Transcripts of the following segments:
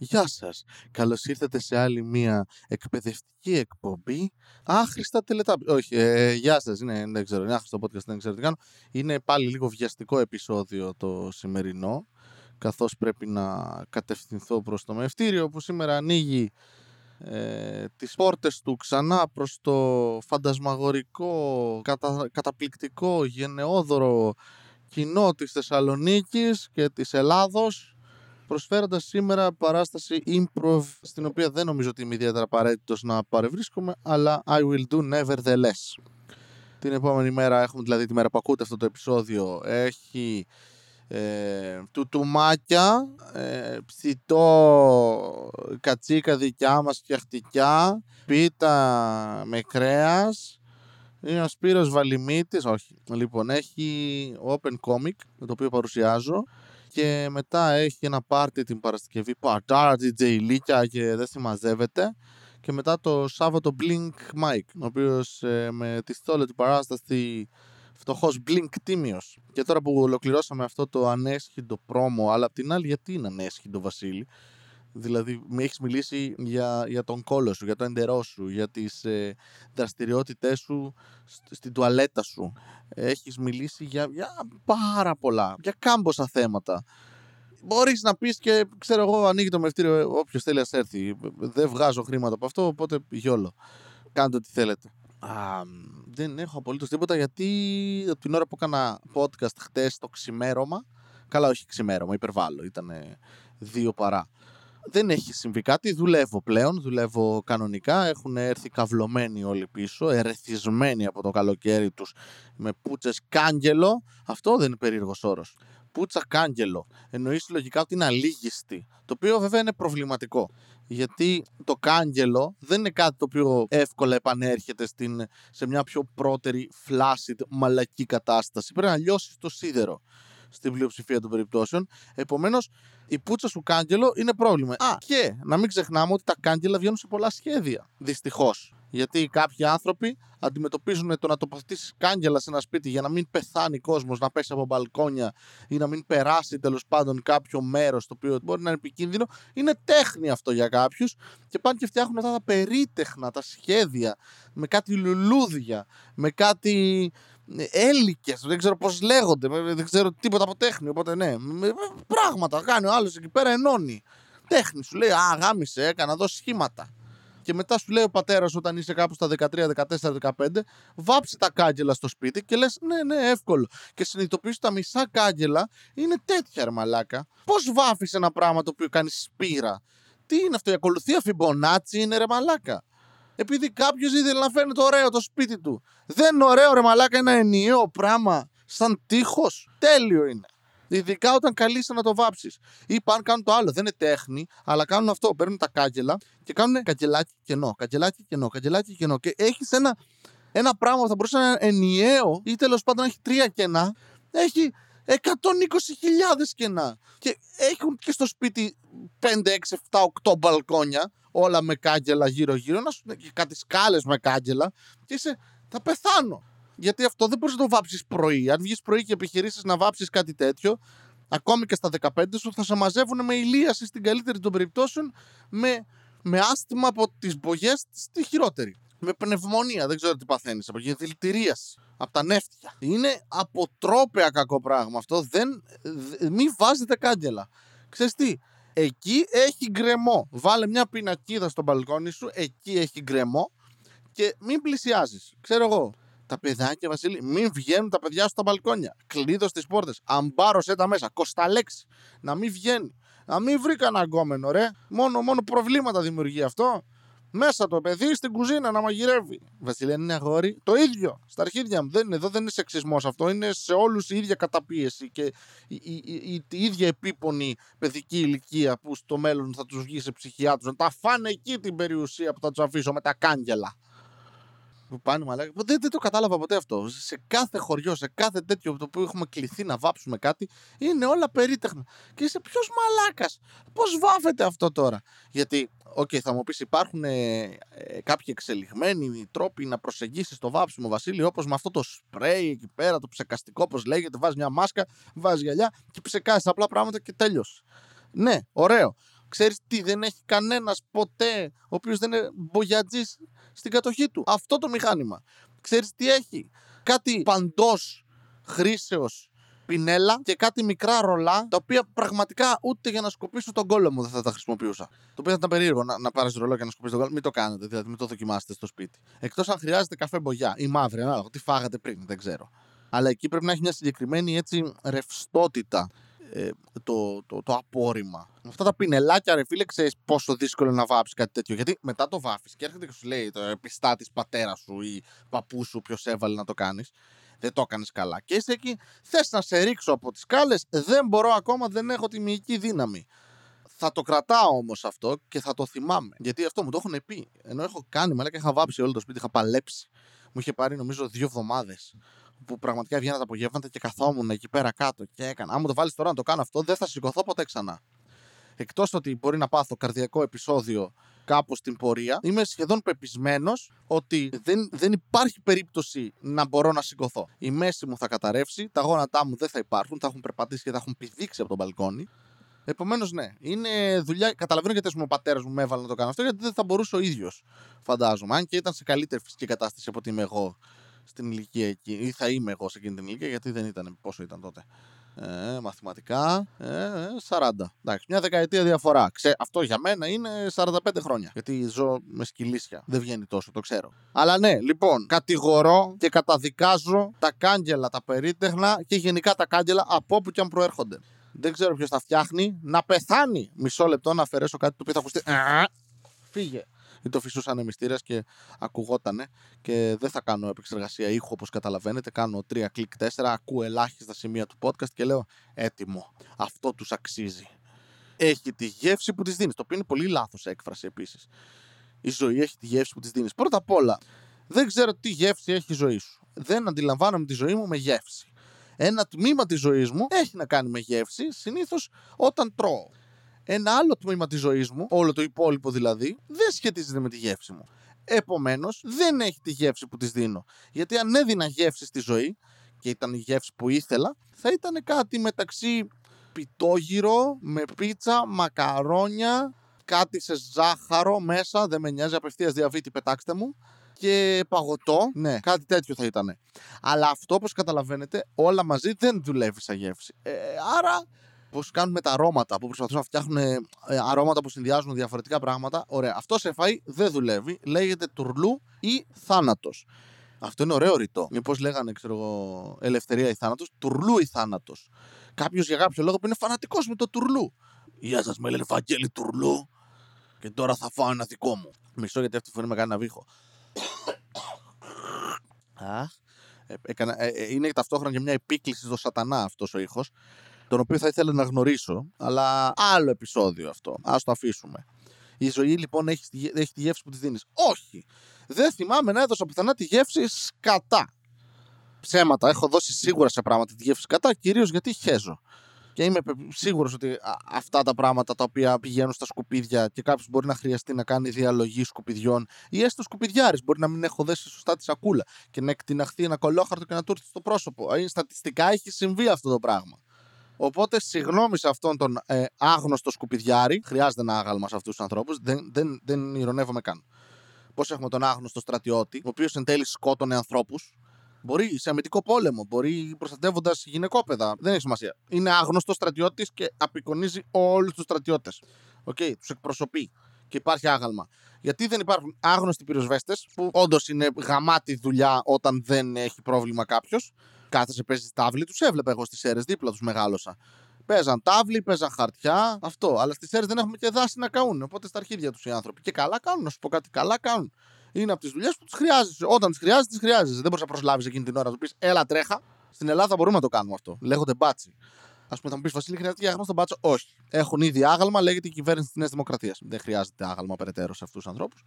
Γεια σας. Καλώς ήρθατε σε άλλη μία εκπαιδευτική εκπομπή. Άχρηστα τελετά. Όχι, ε, γεια σας. Είναι, δεν ξέρω, είναι άχρηστο podcast, δεν ξέρω τι κάνω. Είναι πάλι λίγο βιαστικό επεισόδιο το σημερινό, καθώς πρέπει να κατευθυνθώ προς το μευτήριο που σήμερα ανοίγει ε, τις πόρτες του ξανά προς το φαντασμαγορικό, κατα, καταπληκτικό, γενναιόδωρο κοινό της Θεσσαλονίκης και της Ελλάδος προσφέροντας σήμερα παράσταση improv στην οποία δεν νομίζω ότι είμαι ιδιαίτερα απαραίτητος να παρευρίσκομαι αλλά I will do nevertheless. Την επόμενη μέρα έχουμε δηλαδή τη μέρα που ακούτε αυτό το επεισόδιο έχει ε, τουτουμάκια, ε, ψητό κατσίκα δικιά μας φτιαχτικιά, πίτα με κρέας, είναι ο Σπύρος Βαλιμίτης, όχι, λοιπόν έχει open comic με το οποίο παρουσιάζω και μετά έχει ένα πάρτι την Παρασκευή, παρτάρα DJ Λίκια και δεν συμμαζεύεται και μετά το Σάββατο Blink Mike, ο οποίος ε, με τη στόλη του παράσταση φτωχός Blink τίμιος. Και τώρα που ολοκληρώσαμε αυτό το ανέσχυντο πρόμο, αλλά απ' την άλλη γιατί είναι ανέσχυντο Βασίλη, Δηλαδή, με έχεις μιλήσει για, για τον κόλο σου, για το εντερό σου, για τις ε, δραστηριότητές σου στην τουαλέτα σου. Έχεις μιλήσει για, για πάρα πολλά, για κάμποσα θέματα. Μπορείς να πεις και ξέρω εγώ, ανοίγει το μευτήριο, όποιος θέλει να έρθει. Δεν βγάζω χρήματα από αυτό, οπότε γιόλο. Κάντε ό,τι θέλετε. Α, δεν έχω απολύτως τίποτα γιατί την ώρα που έκανα podcast χτες το ξημέρωμα. Καλά, όχι ξημέρωμα, υπερβάλλω. Ήταν δύο παρά δεν έχει συμβεί κάτι. Δουλεύω πλέον, δουλεύω κανονικά. Έχουν έρθει καυλωμένοι όλοι πίσω, ερεθισμένοι από το καλοκαίρι τους με πούτσες κάγκελο. Αυτό δεν είναι περίεργος όρος. Πούτσα κάγκελο. Εννοείς λογικά ότι είναι αλήγιστη. Το οποίο βέβαια είναι προβληματικό. Γιατί το κάγκελο δεν είναι κάτι το οποίο εύκολα επανέρχεται στην, σε μια πιο πρώτερη flaccid μαλακή κατάσταση. Πρέπει να λιώσεις το σίδερο στην πλειοψηφία των περιπτώσεων. Επομένως, η πούτσα σου κάγκελο είναι πρόβλημα. Α, και να μην ξεχνάμε ότι τα κάγκελα βγαίνουν σε πολλά σχέδια. Δυστυχώς. Γιατί κάποιοι άνθρωποι αντιμετωπίζουν το να τοποθετήσεις κάγκελα σε ένα σπίτι για να μην πεθάνει κόσμος, να πέσει από μπαλκόνια ή να μην περάσει τέλος πάντων κάποιο μέρος το οποίο μπορεί να είναι επικίνδυνο. Είναι τέχνη αυτό για κάποιους και πάνε και φτιάχνουν αυτά τα περίτεχνα, τα σχέδια με κάτι λουλούδια, με κάτι έλικες, δεν ξέρω πώς λέγονται, δεν ξέρω τίποτα από τέχνη. Οπότε ναι, πράγματα κάνει ο άλλος εκεί πέρα, ενώνει. Τέχνη σου λέει, Α, γάμισε, έκανα δώσει σχήματα. Και μετά σου λέει ο πατέρας, όταν είσαι κάπου στα 13, 14, 15, βάψει τα κάγκελα στο σπίτι και λες: Ναι, ναι, εύκολο. Και συνειδητοποιείς ότι τα μισά κάγκελα είναι τέτοια αρμαλάκα. Πώς βάφεις ένα πράγμα το οποίο κάνεις σπήρα; Τι είναι αυτό, η ακολουθία Φιμπονάτσι είναι ρε μαλάκα επειδή κάποιος ήθελε να φέρνει το ωραίο το σπίτι του. Δεν είναι ωραίο ρε μαλάκα ένα ενιαίο πράγμα σαν τείχος. Τέλειο είναι. Ειδικά όταν καλείσαι να το βάψεις. Ή πάνε κάνουν το άλλο. Δεν είναι τέχνη, αλλά κάνουν αυτό. Παίρνουν τα κάγκελα και κάνουν καγκελάκι κενό. Καγκελάκι κενό, καγκελάκι κενό. Και έχεις ένα, ένα πράγμα που θα μπορούσε να είναι ενιαίο ή τέλος πάντων να έχει τρία κενά. Έχει 120.000 κενά. Και έχουν και στο σπίτι 5, 6, 7, 8 μπαλκόνια όλα με κάγκελα γύρω-γύρω, να σου και κάτι σκάλες με κάγκελα και είσαι, θα πεθάνω. Γιατί αυτό δεν μπορείς να το βάψεις πρωί. Αν βγεις πρωί και επιχειρήσεις να βάψεις κάτι τέτοιο, ακόμη και στα 15 σου θα σε μαζεύουν με ηλίαση στην καλύτερη των περιπτώσεων, με, με άσθημα από τις μπογιές στη χειρότερη. Με πνευμονία, δεν ξέρω τι παθαίνεις, από δηλητηρίαση, από τα νεύτια. Είναι αποτρόπαια κακό πράγμα αυτό. Δεν, μη βάζετε κάγκελα. Ξέρεις τι, Εκεί έχει γκρεμό. Βάλε μια πινακίδα στο μπαλκόνι σου, εκεί έχει γκρεμό και μην πλησιάζεις. Ξέρω εγώ. Τα παιδάκια, Βασίλη, μην βγαίνουν τα παιδιά σου στα μπαλκόνια. Κλείδω τι πόρτες. Αμπάρωσε τα μέσα. Κοσταλέξη. Να μην βγαίνει. Να μην βρει κανένα γκόμενο, ρε. Μόνο, μόνο προβλήματα δημιουργεί αυτό. Μέσα το παιδί στην κουζίνα να μαγειρεύει. Βασιλεία είναι αγόρι. Το ίδιο. Στα αρχίδια μου. Δεν είναι, εδώ δεν είναι σεξισμός αυτό. Είναι σε όλους η ίδια καταπίεση και η, η, η, η, ίδια επίπονη παιδική ηλικία που στο μέλλον θα τους βγει σε ψυχιάτρου. Να τα φάνε εκεί την περιουσία που θα τους αφήσω με τα κάγκελα που πάνε μαλάκα. Δεν, δεν το κατάλαβα ποτέ αυτό. Σε κάθε χωριό, σε κάθε τέτοιο το που έχουμε κληθεί να βάψουμε κάτι, είναι όλα περίτεχνα. Και είσαι ποιος μαλάκας; Πώς βάφεται αυτό τώρα; Γιατί, okay, θα μου πεις, υπάρχουν ε, ε, κάποιοι εξελιγμένοι τρόποι να προσεγγίσεις το βάψιμο, Βασίλη, όπως με αυτό το σπρέι εκεί πέρα, το ψεκαστικό, όπως λέγεται. Βάζεις μια μάσκα, βάζεις γυαλιά και ψεκάζεις απλά πράγματα και τέλειωσε. Ναι, ωραίο. Ξέρεις τι δεν έχει κανένας ποτέ, ο οποίος δεν είναι μπογιατζής στην κατοχή του. Αυτό το μηχάνημα. Ξέρεις τι έχει; Κάτι παντός χρήσεως πινέλα και κάτι μικρά ρολά, τα οποία πραγματικά ούτε για να σκοπίσω τον κόλλο μου δεν θα τα χρησιμοποιούσα. Το οποίο θα ήταν περίεργο να, να πάρεις ρολό και να σκοπίσεις τον κόλλο. Μην το κάνετε, δηλαδή μην το δοκιμάσετε στο σπίτι. Εκτός αν χρειάζεται καφέ μπογιά ή μαύρη, ανάλογα. Τι φάγατε πριν, δεν ξέρω. Αλλά εκεί πρέπει να έχει μια συγκεκριμένη έτσι ρευστότητα ε, το, το, το απόρριμα. Αυτά τα πινελάκια, ρε φίλε, ξέρεις πόσο δύσκολο να βάψεις κάτι τέτοιο. Γιατί μετά το βάφεις και έρχεται και σου λέει το επιστάτη πατέρας σου ή παππού σου, ποιος έβαλε να το κάνεις. Δεν το έκανες καλά. Και είσαι εκεί, θες να σε ρίξω από τις κάλε, δεν μπορώ ακόμα, δεν έχω τη μυϊκή δύναμη. Θα το κρατάω όμως αυτό και θα το θυμάμαι. Γιατί αυτό μου το έχουν πει. Ενώ έχω κάνει, μαλάκα είχα βάψει όλο το σπίτι, είχα παλέψει. Μου είχε πάρει νομίζω δύο εβδομάδες που πραγματικά βγαίνα τα απογεύματα και καθόμουν εκεί πέρα κάτω και έκανα. Αν μου το βάλεις τώρα να το κάνω αυτό, δεν θα σηκωθώ ποτέ ξανά. Εκτός ότι μπορεί να πάθω καρδιακό επεισόδιο κάπου στην πορεία, είμαι σχεδόν πεπισμένος ότι δεν, δεν υπάρχει περίπτωση να μπορώ να σηκωθώ. Η μέση μου θα καταρρεύσει, τα γόνατά μου δεν θα υπάρχουν, θα έχουν περπατήσει και θα έχουν πηδήξει από τον μπαλκόνι. Επομένως, ναι, είναι δουλειά. Καταλαβαίνω γιατί ο πατέρας μου με έβαλε να το κάνω αυτό, γιατί δεν θα μπορούσε ο ίδιος, φαντάζομαι. Αν και ήταν σε καλύτερη φυσική κατάσταση από ότι είμαι εγώ στην ηλικία εκεί. Ή θα είμαι εγώ σε εκείνη την ηλικία, γιατί δεν ήταν. Πόσο ήταν τότε. Ε, μαθηματικά. Ε, 40. Εντάξει, μια δεκαετία διαφορά. Ξέ, αυτό για μένα είναι 45 χρόνια. Γιατί ζω με σκυλίσια. Δεν βγαίνει τόσο, το ξέρω. Αλλά ναι, λοιπόν, κατηγορώ και καταδικάζω τα κάγκελα, τα περίτεχνα και γενικά τα κάγκελα από όπου και αν προέρχονται. Δεν ξέρω ποιος τα φτιάχνει. Να πεθάνει. Μισό λεπτό να αφαιρέσω κάτι το οποίο θα ακουστεί. Φύγε ή το φυσούσαν μυστήρα και ακουγότανε. Και δεν θα κάνω επεξεργασία ήχου όπως καταλαβαίνετε. Κάνω τρία κλικ τέσσερα, ακούω ελάχιστα σημεία του podcast και λέω έτοιμο. Αυτό τους αξίζει. Έχει τη γεύση που της δίνεις. Το οποίο είναι πολύ λάθος έκφραση επίσης. Η ζωή έχει τη γεύση που της δίνεις. Πρώτα απ' όλα, δεν ξέρω τι γεύση έχει η ζωή σου. Δεν αντιλαμβάνομαι τη ζωή μου με γεύση. Ένα τμήμα της ζωής μου έχει να κάνει με γεύση, συνήθως όταν τρώω. Ένα άλλο τμήμα της ζωής μου, όλο το υπόλοιπο δηλαδή, δεν σχετίζεται με τη γεύση μου. Επομένως, δεν έχει τη γεύση που της δίνω. Γιατί αν έδινα γεύση στη ζωή, και ήταν η γεύση που ήθελα, θα ήταν κάτι μεταξύ πιτόγυρο με πίτσα, μακαρόνια, κάτι σε ζάχαρο μέσα, δεν με νοιάζει, απευθείας διαβήτη, πετάξτε μου. Και παγωτό, ναι, κάτι τέτοιο θα ήταν. Αλλά αυτό, όπως καταλαβαίνετε, όλα μαζί δεν δουλεύει σαν γεύση. Ε, άρα πώς κάνουμε τα αρώματα, που προσπαθούν να φτιάχνουν ε, αρώματα που συνδυάζουν διαφορετικά πράγματα. Ωραία. Αυτό σε φαΐ δεν δουλεύει. Λέγεται τουρλού ή θάνατος. Αυτό είναι ωραίο ρητό. Μήπως λέγανε, ξέρω εγώ, ελευθερία ή θάνατος, τουρλού ή θάνατος. Κάποιος για κάποιο λόγο που είναι φανατικός με το τουρλού. Γεια σας, με λένε Βαγγέλη Τουρλού. Και τώρα θα φάω ένα δικό μου. Μισό γιατί αυτή τη φορά με κάνει ένα βήχο. Αχ. Ε, έκανα, ε, ε, είναι ταυτόχρονα και μια επίκληση στο σατανά αυτός ο ήχος τον οποίο θα ήθελα να γνωρίσω, αλλά άλλο επεισόδιο αυτό. Α το αφήσουμε. Η ζωή λοιπόν έχει, έχει τη γεύση που της δίνεις. Όχι! Δεν θυμάμαι να έδωσα πουθενά τη γεύση σκατά. Ψέματα. Έχω δώσει σίγουρα σε πράγματα τη γεύση σκατά, κυρίως γιατί χέζω. Και είμαι σίγουρος ότι αυτά τα πράγματα τα οποία πηγαίνουν στα σκουπίδια και κάποιος μπορεί να χρειαστεί να κάνει διαλογή σκουπιδιών ή έστω σκουπιδιάρης. Μπορεί να μην έχω δέσει σωστά τη σακούλα και να εκτιναχθεί ένα κολόχαρτο και να του έρθει στο πρόσωπο. Ε, στατιστικά έχει συμβεί αυτό το πράγμα. Οπότε, συγγνώμη σε αυτόν τον ε, άγνωστο σκουπιδιάρη. Χρειάζεται ένα άγαλμα σε αυτούς τους ανθρώπους. Δεν, δεν, δεν ηρωνεύομαι καν. Πώς έχουμε τον άγνωστο στρατιώτη, ο οποίος εν τέλει σκότωνε ανθρώπους. Μπορεί σε αμυντικό πόλεμο, μπορεί προστατεύοντας γυναικόπαιδα. Δεν έχει σημασία. Είναι άγνωστος στρατιώτης και απεικονίζει όλους τους στρατιώτες. Okay, τους εκπροσωπεί και υπάρχει άγαλμα. Γιατί δεν υπάρχουν άγνωστοι πυροσβέστες, που όντως είναι γαμάτη δουλειά όταν δεν έχει πρόβλημα κάποιος, κάθεσαι, παίζεις τάβλι. Τους έβλεπα εγώ στις Σέρρες, δίπλα τους μεγάλωσα. Παίζαν τάβλι, παίζαν χαρτιά, αυτό. Αλλά στις Σέρρες δεν έχουμε και δάση να καούν. Οπότε στα αρχίδια τους οι άνθρωποι. Και καλά κάνουν, να σου πω κάτι, καλά κάνουν. Είναι από τις δουλειές που τους χρειάζεσαι. Όταν τις χρειάζεσαι, τις χρειάζεσαι. Δεν μπορείς να προσλάβεις εκείνη την ώρα. Να του πεις, Έλα τρέχα. Στην Ελλάδα μπορούμε να το κάνουμε αυτό. Λέγονται μπάτσι. Α πούμε, θα μου πεις Βασίλη, χρειάζεται και άγαλμα στον μπάτσο. Όχι. Έχουν ήδη άγαλμα, λέγεται η κυβέρνηση της Νέας Δημοκρατίας. Δεν χρειάζεται άγαλμα περαιτέρω σε αυτούς τους ανθρώπους.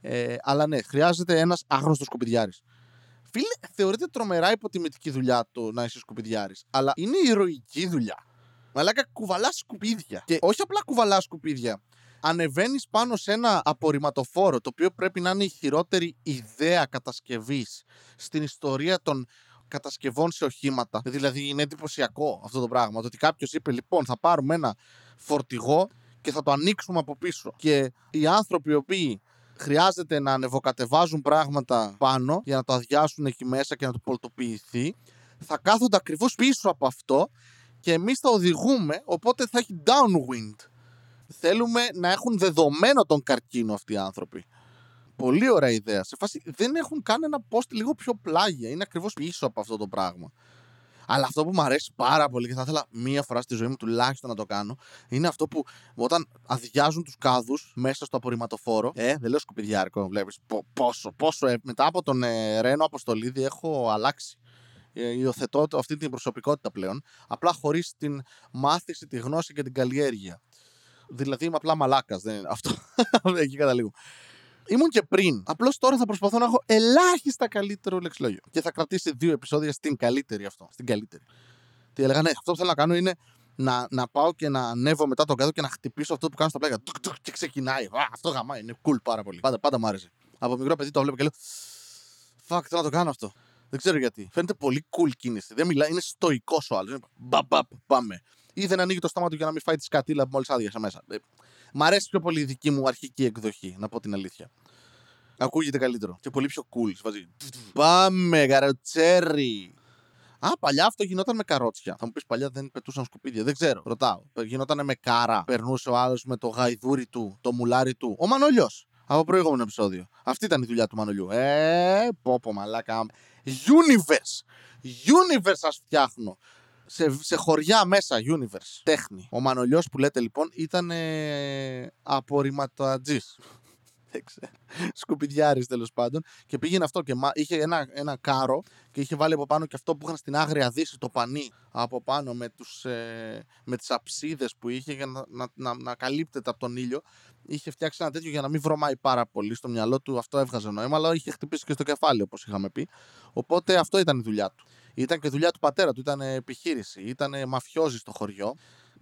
Ε, αλλά ναι, χρειάζεται ένας άγνωστος σκουπιδιάρης. Φίλε, θεωρείται τρομερά υποτιμητική δουλειά το να είσαι σκουπιδιάρης. Αλλά είναι ηρωική δουλειά. Μαλάκα κουβαλάς σκουπίδια. Και όχι απλά κουβαλάς σκουπίδια. Ανεβαίνεις πάνω σε ένα απορριμματοφόρο, το οποίο πρέπει να είναι η χειρότερη ιδέα κατασκευής στην ιστορία των κατασκευών σε οχήματα. Δηλαδή είναι εντυπωσιακό αυτό το πράγμα. Το ότι κάποιος είπε, λοιπόν, θα πάρουμε ένα φορτηγό και θα το ανοίξουμε από πίσω. Και οι άνθρωποι οι οποίοι χρειάζεται να ανεβοκατεβάζουν πράγματα πάνω για να το αδειάσουν εκεί μέσα και να το πολτοποιηθεί, θα κάθονται ακριβώς πίσω από αυτό και εμείς θα οδηγούμε, οπότε θα έχει downwind. Θέλουμε να έχουν δεδομένο τον καρκίνο αυτοί οι άνθρωποι. Πολύ ωραία ιδέα. Σε φάση δεν έχουν κάνει ένα post λίγο πιο πλάγια. Είναι ακριβώς πίσω από αυτό το πράγμα. Αλλά αυτό που μου αρέσει πάρα πολύ και θα ήθελα μία φορά στη ζωή μου τουλάχιστον να το κάνω, είναι αυτό που όταν αδειάζουν τους κάδους μέσα στο απορριμματοφόρο. Ε, δεν λέω σκουπιδιάρικο, βλέπεις πόσο, πόσο. Ε, μετά από τον ε, Ρένο Αποστολίδη έχω αλλάξει. Ε, υιοθετώ αυτή την προσωπικότητα πλέον. Απλά χωρίς την μάθηση, τη γνώση και την καλλιέργεια. Δηλαδή είμαι απλά μαλάκας. Αυτό. Εκεί καταλήγω. Ήμουν και πριν. Απλώς τώρα θα προσπαθώ να έχω ελάχιστα καλύτερο λεξιλόγιο. Και θα κρατήσει δύο επεισόδια στην καλύτερη αυτό. Στην καλύτερη. Τι έλεγα, ναι, αυτό που θέλω να κάνω είναι να, να πάω και να ανέβω μετά τον κάδο και να χτυπήσω αυτό που κάνω στα πλάγια. Και ξεκινάει. Α, αυτό γαμά είναι cool πάρα πολύ. Πάντα, πάντα μου άρεσε. Από μικρό παιδί το βλέπω και λέω. Fuck, θέλω να το κάνω αυτό. Δεν ξέρω γιατί. Φαίνεται πολύ cool κίνηση. Δεν μιλάει, είναι στοικό ο άλλος. Μπαμπ, πάμε. Ή δεν ανοίγει το στόμα του για να μην φάει τη σκατήλα που μόλις άδειασα μέσα. Ε, Μ' αρέσει πιο πολύ η δική μου αρχική εκδοχή, να πω την αλήθεια. Ακούγεται καλύτερο και πολύ πιο cool. Βάζει. Πάμε, καροτσέρι. Α, παλιά αυτό γινόταν με καρότσια. Θα μου πεις παλιά δεν πετούσαν σκουπίδια. Δεν ξέρω. Ρωτάω. Γινόταν με κάρα. Περνούσε ο άλλος με το γαϊδούρι του, το μουλάρι του. Ο Μανολιός. Από προηγούμενο επεισόδιο. Αυτή ήταν η δουλειά του Μανολιού. Ε, πω πω μαλάκα. Universe. Universe σα φτιάχνω σε, σε χωριά μέσα, universe, τέχνη. Ο Μανολιός που λέτε λοιπόν ήταν ε, απορριμματοατζής. Σκουπιδιάρης τέλος πάντων. Και πήγαινε αυτό και είχε ένα, ένα κάρο και είχε βάλει από πάνω και αυτό που είχαν στην άγρια δύση το πανί από πάνω με, τους, ε, με τις αψίδες που είχε για να, να, να, να καλύπτεται από τον ήλιο. Είχε φτιάξει ένα τέτοιο για να μην βρωμάει πάρα πολύ στο μυαλό του. Αυτό έβγαζε νόημα, αλλά είχε χτυπήσει και στο κεφάλι όπως είχαμε πει. Οπότε αυτό ήταν η δουλειά του. Ήταν και δουλειά του πατέρα του, ήταν επιχείρηση, ήταν μαφιόζης στο χωριό.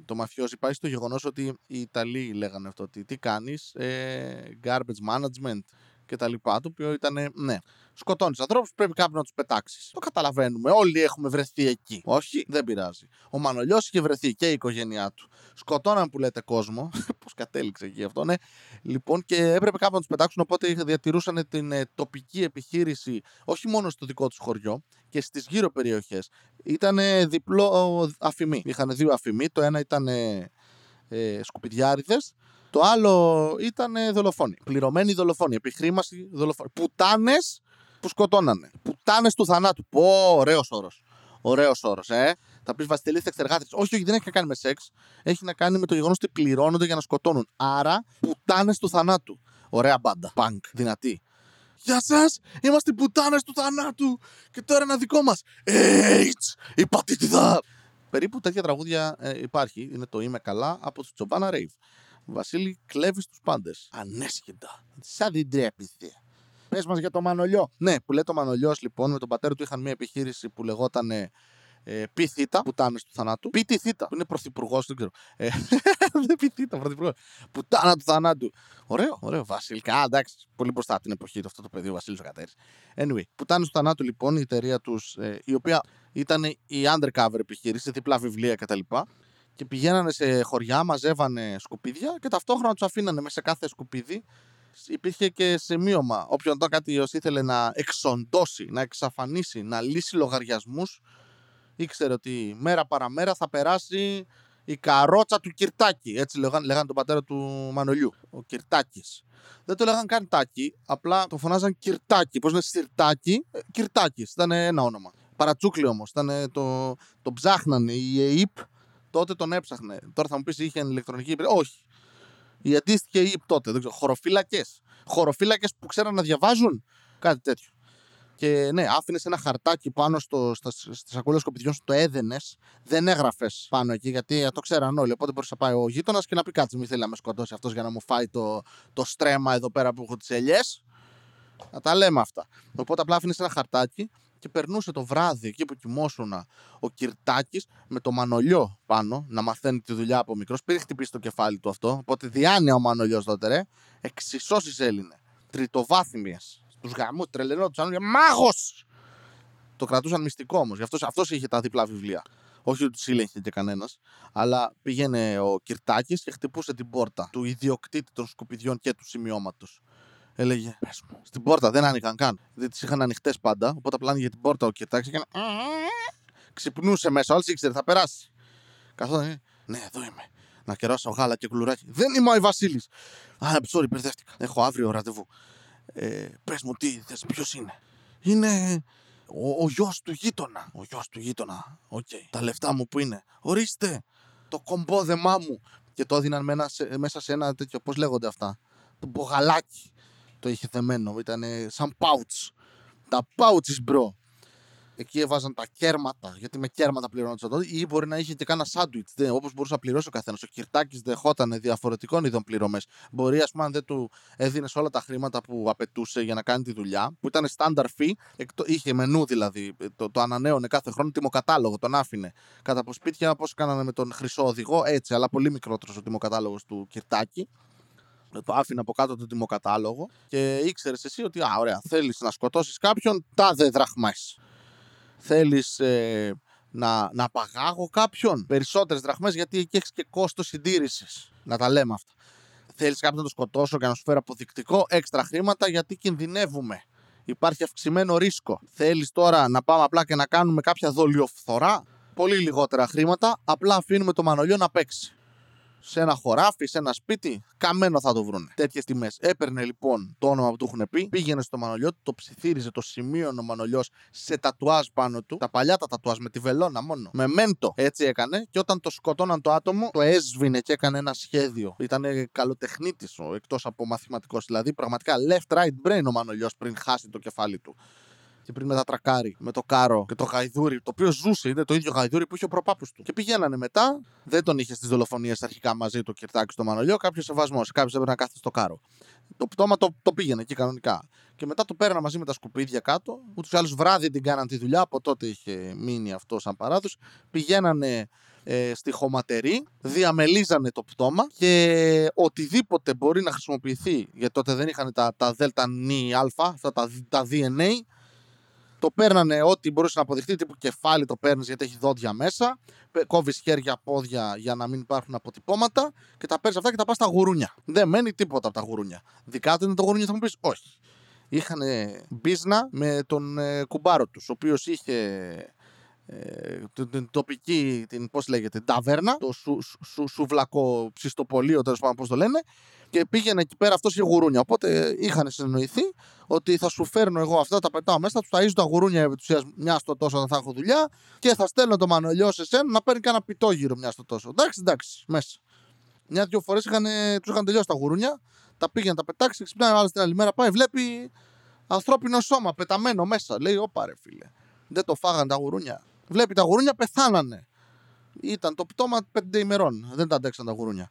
Το μαφιόζη πάει στο γεγονός ότι οι Ιταλοί λέγανε αυτό. Ότι τι κάνεις, ε, garbage management και τα λοιπά. Το οποίο ήταν, ναι, σκοτώνεις ανθρώπους, πρέπει κάποιον να τους πετάξεις. Το καταλαβαίνουμε. Όλοι έχουμε βρεθεί εκεί. Όχι, δεν πειράζει. Ο Μανολιός είχε βρεθεί και η οικογένειά του. Σκοτώναν που λέτε κόσμο. Πώς κατέληξε εκεί αυτό, ναι. Λοιπόν, και έπρεπε κάποιον να τους πετάξουν. Οπότε διατηρούσαν την ε, τοπική επιχείρηση, όχι μόνο στο δικό τους χωριό και στις γύρω περιοχές. Ήταν διπλό αφημί. Είχαν δύο αφημί. Το ένα ήταν ε, ε σκουπιδιάριδες το άλλο ήταν δολοφόνοι. Πληρωμένοι δολοφόνοι. Επιχρήμαση δολοφόνοι. Πουτάνες που σκοτώνανε. Πουτάνες του θανάτου. Πω, ωραίος όρος. Ωραίος όρος, ε. Θα πεις Βασιλής εξεργάτε. Όχι, όχι, δεν έχει να κάνει με σεξ. Έχει να κάνει με το γεγονός ότι πληρώνονται για να σκοτώνουν. Άρα, πουτάνες του θανάτου. Ωραία μπάντα. Πανκ, δυνατή. Γεια σας! Είμαστε πουτάνες του θανάτου! Και τώρα ένα δικό μας. AIDS! Η πατήτηδα! Περίπου τέτοια τραγούδια ε, υπάρχει. Είναι το Είμαι καλά από του Τσομπάνα Ρέιβ. Βασίλη, κλέβεις τους πάντες. Ανέσχυντα. Σαν δεν τρέπεστε. Πες μας για το Μανολιό. Ναι, που λέει το Μανολιός λοιπόν, με τον πατέρα του είχαν μια επιχείρηση που λεγόταν ε, Πι θήτα, που του θανάτου. Πι τη θήτα, που είναι πρωθυπουργός, δεν ξέρω. Ε, δεν πι θήτα, πρωθυπουργός. Πουτάνα του θανάτου. Ωραίο, ωραίο. Βασιλικά, εντάξει. Πολύ μπροστά από την εποχή του αυτό το παιδί, ο Βασίλη Κατέρης. Anyway, πουτάνα του θανάτου λοιπόν, η εταιρεία τους, ε, η οποία ήταν η undercover επιχείρηση, διπλά βιβλία κτλ και πηγαίνανε σε χωριά, μαζεύανε σκουπίδια και ταυτόχρονα τους αφήνανε μέσα σε κάθε σκουπίδι. Υπήρχε και σημείωμα. Όποιον το κάτι ήθελε να εξοντώσει, να εξαφανίσει, να λύσει λογαριασμούς, ήξερε ότι μέρα παραμέρα θα περάσει η καρότσα του Κυρτάκη. Έτσι λέγανε, λέγανε τον πατέρα του Μανολιού. Ο Κυρτάκης. Δεν το λέγανε καν τάκι, απλά το φωνάζαν Κυρτάκη. Πώς είναι Σιρτάκι, ε, Κυρτάκης. Ήταν ένα όνομα. Παρατσούκλι όμως. Το, το ψάχνανε η ΕΕΠ τότε τον έψαχνε. Τώρα θα μου πεις είχε ηλεκτρονική υπηρεσία; Όχι. Η αντίστοιχη ΕΕΠ τότε. Δεν ξέρω. Χωροφύλακες. Χωροφύλακες που ξέραν να διαβάζουν; Κάτι τέτοιο. Και ναι, άφηνες ένα χαρτάκι πάνω στο, στα, στις σακούλες σκοπιδιών σου, το έδαινες. Δεν έγραφες πάνω εκεί γιατί το ξέραν όλοι. Οπότε μπορούσε να πάει ο γείτονας και να πει κάτι. Μην θέλει να με σκοτώσει αυτός για να μου φάει το, το στρέμα εδώ πέρα που έχω τις ελιές. Να τα λέμε αυτά. Οπότε απλά άφηνες ένα χαρτάκι και περνούσε το βράδυ εκεί που κοιμόσουν ο Κυρτάκης με το Μανολιό πάνω να μαθαίνει τη δουλειά από μικρός. Πήρε χτυπήσει το κεφάλι του αυτό. Οπότε διάνοια ο Μανολιός τότε, ρε. Εξισώσεις Έλληνε. Τριτοβάθμιες. Στου γαμούς τρελαινό του Μάγος! Το κρατούσαν μυστικό όμως. Γι' αυτός αυτός είχε τα διπλά βιβλία. Όχι ότι τους έλεγχε και κανένας, αλλά πήγαινε ο Κυρτάκης και χτυπούσε την πόρτα του ιδιοκτήτη των σκουπιδιών και του σημειώματος. Έλεγε, πες μου, στην πόρτα δεν άνοιγαν καν. Δεν τις είχαν ανοιχτές πάντα. Οπότε απλά άνοιγε την πόρτα ο Κυρτάκης και έκανε. Ξυπνούσε μέσα, όλοι ήξερε, θα περάσει. Καθόταν, ναι, εδώ είμαι. Να κεράσω γάλα και κουλουράκι. Δεν είμαι ο Βασίλη. Α, sorry, μπερδεύτηκα. Έχω αύριο ραντεβού. Ε, Πες μου, τι θες, ποιος είναι; Είναι ο, ο γιος του γείτονα. Ο γιος του γείτονα. Okay. Τα λεφτά μου που είναι. Ορίστε. Το κομπόδεμά μου. Και το έδεναν μέσα σε ένα τέτοιο, πώς λέγονται αυτά; Το μπογαλάκι. Το είχε δεμένο. Ήταν σαν pouch. Τα pouches, bro εκεί έβαζαν τα κέρματα, γιατί με κέρματα πληρώνονταν τότε, ή μπορεί να είχε και κάνα σάντουιτς, όπως μπορούσε να πληρώσει ο καθένας. Ο Κυρτάκης δεχόταν διαφορετικών είδων πληρωμές. Μπορεί, ας πούμε, αν δεν του έδινες όλα τα χρήματα που απαιτούσε για να κάνει τη δουλειά, που ήταν standard fee, είχε μενού δηλαδή, το, το ανανέωνε κάθε χρόνο τιμοκατάλογο, τον άφηνε. Κατά από σπίτια, όπως κάνανε με τον Χρυσό Οδηγό, έτσι, αλλά πολύ μικρότερος ο τιμοκατάλογος του Κυρτάκη το άφηνε από κάτω το τιμοκατάλογο και ήξερες εσύ ότι, α, ωραία, θέλεις να σκοτώσεις κάποιον, τάδε δραχμές θέλεις ε, να, να παγάγω κάποιον; Περισσότερες δραχμές γιατί εκεί έχεις και κόστος συντήρησης. Να τα λέμε αυτά. Θέλεις κάποιον να το σκοτώσω και να σου φέρω αποδεικτικό έξτρα χρήματα γιατί κινδυνεύουμε. Υπάρχει αυξημένο ρίσκο. Θέλεις τώρα να πάμε απλά και να κάνουμε κάποια δολιοφθορά; Πολύ λιγότερα χρήματα. Απλά αφήνουμε το μανολιό να παίξει σε ένα χωράφι, σε ένα σπίτι, καμένο θα το βρουν. Τέτοιες τιμές. Έπαιρνε λοιπόν το όνομα που του έχουν πει, πήγαινε στο μανολιό, το ψιθύριζε, το σημείωνε ο μανολιός σε τατουάζ πάνω του. Τα παλιά τα τατουάζ με τη βελόνα μόνο. Με μέντο. Έτσι έκανε και όταν το σκοτώναν το άτομο, το έσβηνε και έκανε ένα σχέδιο. Ήταν καλοτεχνίτης εκτός από μαθηματικός. Δηλαδή πραγματικά left right brain ο μανολιός πριν χάσει το κεφάλι του και πριν μετά τρακάρει με το κάρο και το γαϊδούρι, το οποίο ζούσε, είναι το ίδιο γαϊδούρι που είχε ο προπάπους του. Και πηγαίνανε μετά, δεν τον είχε στις δολοφονίες αρχικά μαζί του Κυρτάκη στο Μανολιό, κάποιος σεβασμός, κάποιος έπρεπε να κάθεται στο κάρο. Το πτώμα το, το πήγαινε εκεί κανονικά. Και μετά το πέρανα μαζί με τα σκουπίδια κάτω. Ούτως ή άλλως βράδυ την κάναν τη δουλειά, από τότε είχε μείνει αυτό σαν παράδοση. Πηγαίνανε ε, στη χωματερή, διαμελίζανε το πτώμα και οτιδήποτε μπορεί να χρησιμοποιηθεί, γιατί τότε δεν είχαν τα, τα ΔΝΑ, αυτά τα, τα DNA, το παίρνανε ό,τι μπορούσε να αποδειχτεί, τύπου κεφάλι το παίρνεις γιατί έχει δόντια μέσα. Κόβεις χέρια, πόδια για να μην υπάρχουν αποτυπώματα και τα παίρνεις αυτά και τα πας στα γουρούνια. Δεν μένει τίποτα από τα γουρούνια. Δικά του είναι το γουρούνια, θα μου πεις όχι. Είχαν μπίζνα με τον ε, κουμπάρο τους, ο οποίος είχε ε, την τοπική, την, πώς λέγεται, ταβέρνα, το σου, σου, σουβλακό ψιστοπολείο, τέλος πάντων, πώς το λένε, και πήγαινε εκεί πέρα αυτός για γουρούνια. Οπότε είχαν συνεννοηθεί ότι θα σου φέρνω εγώ αυτά, τα πετάω μέσα, θα τους ταΐζω τα γουρούνια επί μια στο τόσο όταν θα έχω δουλειά και θα στέλνω το μανολιό σε σένα να παίρνει κανένα πιτόγυρο μια στο τόσο. Εντάξει, εντάξει, μέσα. Μια-δυο φορές τους είχαν τελειώσει τα γουρούνια, τα πήγαινε, τα πετάξει, ξυπνάει άλλος την άλλη μέρα, πάει, βλέπει ανθρώπινο σώμα πεταμένο μέσα. Λέει, Ωπα ρε φίλε. Δεν το φάγαν τα γουρούνια. Βλέπει τα γουρούνια πεθάνανε. Ήταν το πτώμα πέντε ημερών. Δεν τα αντέξαν τα γουρούνια.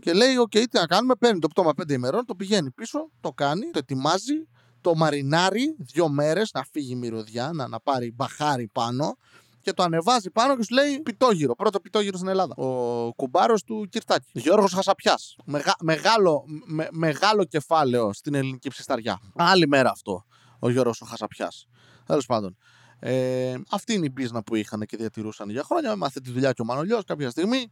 Και λέει: Οκ, τι να κάνουμε. Παίρνει το πτώμα πέντε ημερών, το πηγαίνει πίσω, το κάνει, το ετοιμάζει, το μαρινάρει δύο μέρες να φύγει η μυρωδιά, να, να πάρει μπαχάρι πάνω και το ανεβάζει πάνω και σου λέει πιτόγυρο. Πρώτο πιτόγυρο στην Ελλάδα. Ο κουμπάρος του Κυρτάκη. Γιώργος Χασαπιάς. Μεγα, μεγάλο, με, μεγάλο κεφάλαιο στην ελληνική ψησταριά. Άλλη μέρα αυτό ο Γιώργος Χασαπιάς. Τέλος πάντων. Ε, αυτή είναι η πίσνα που είχαν και διατηρούσαν για χρόνια. Μάθε τη δουλειά και ο Μανολιός κάποια στιγμή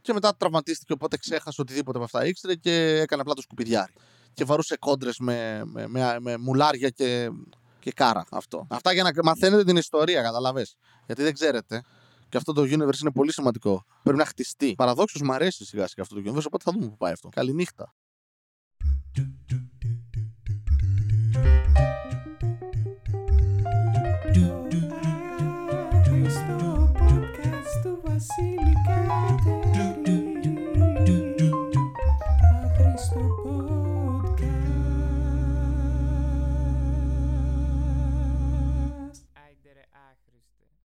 και μετά τραυματίστηκε οπότε ξέχασε οτιδήποτε από αυτά ήξερε και έκανε απλά το σκουπιδιάρι. Και βαρούσε κόντρες με, με, με, με, μουλάρια και, και κάρα αυτό. Αυτά για να μαθαίνετε την ιστορία, καταλαβέ. Γιατί δεν ξέρετε. Και αυτό το universe είναι πολύ σημαντικό. Πρέπει να χτιστεί. Παραδόξως μου αρέσει σιγά σιγά αυτό το universe, οπότε θα δούμε που πάει αυτό. Καληνύχτα.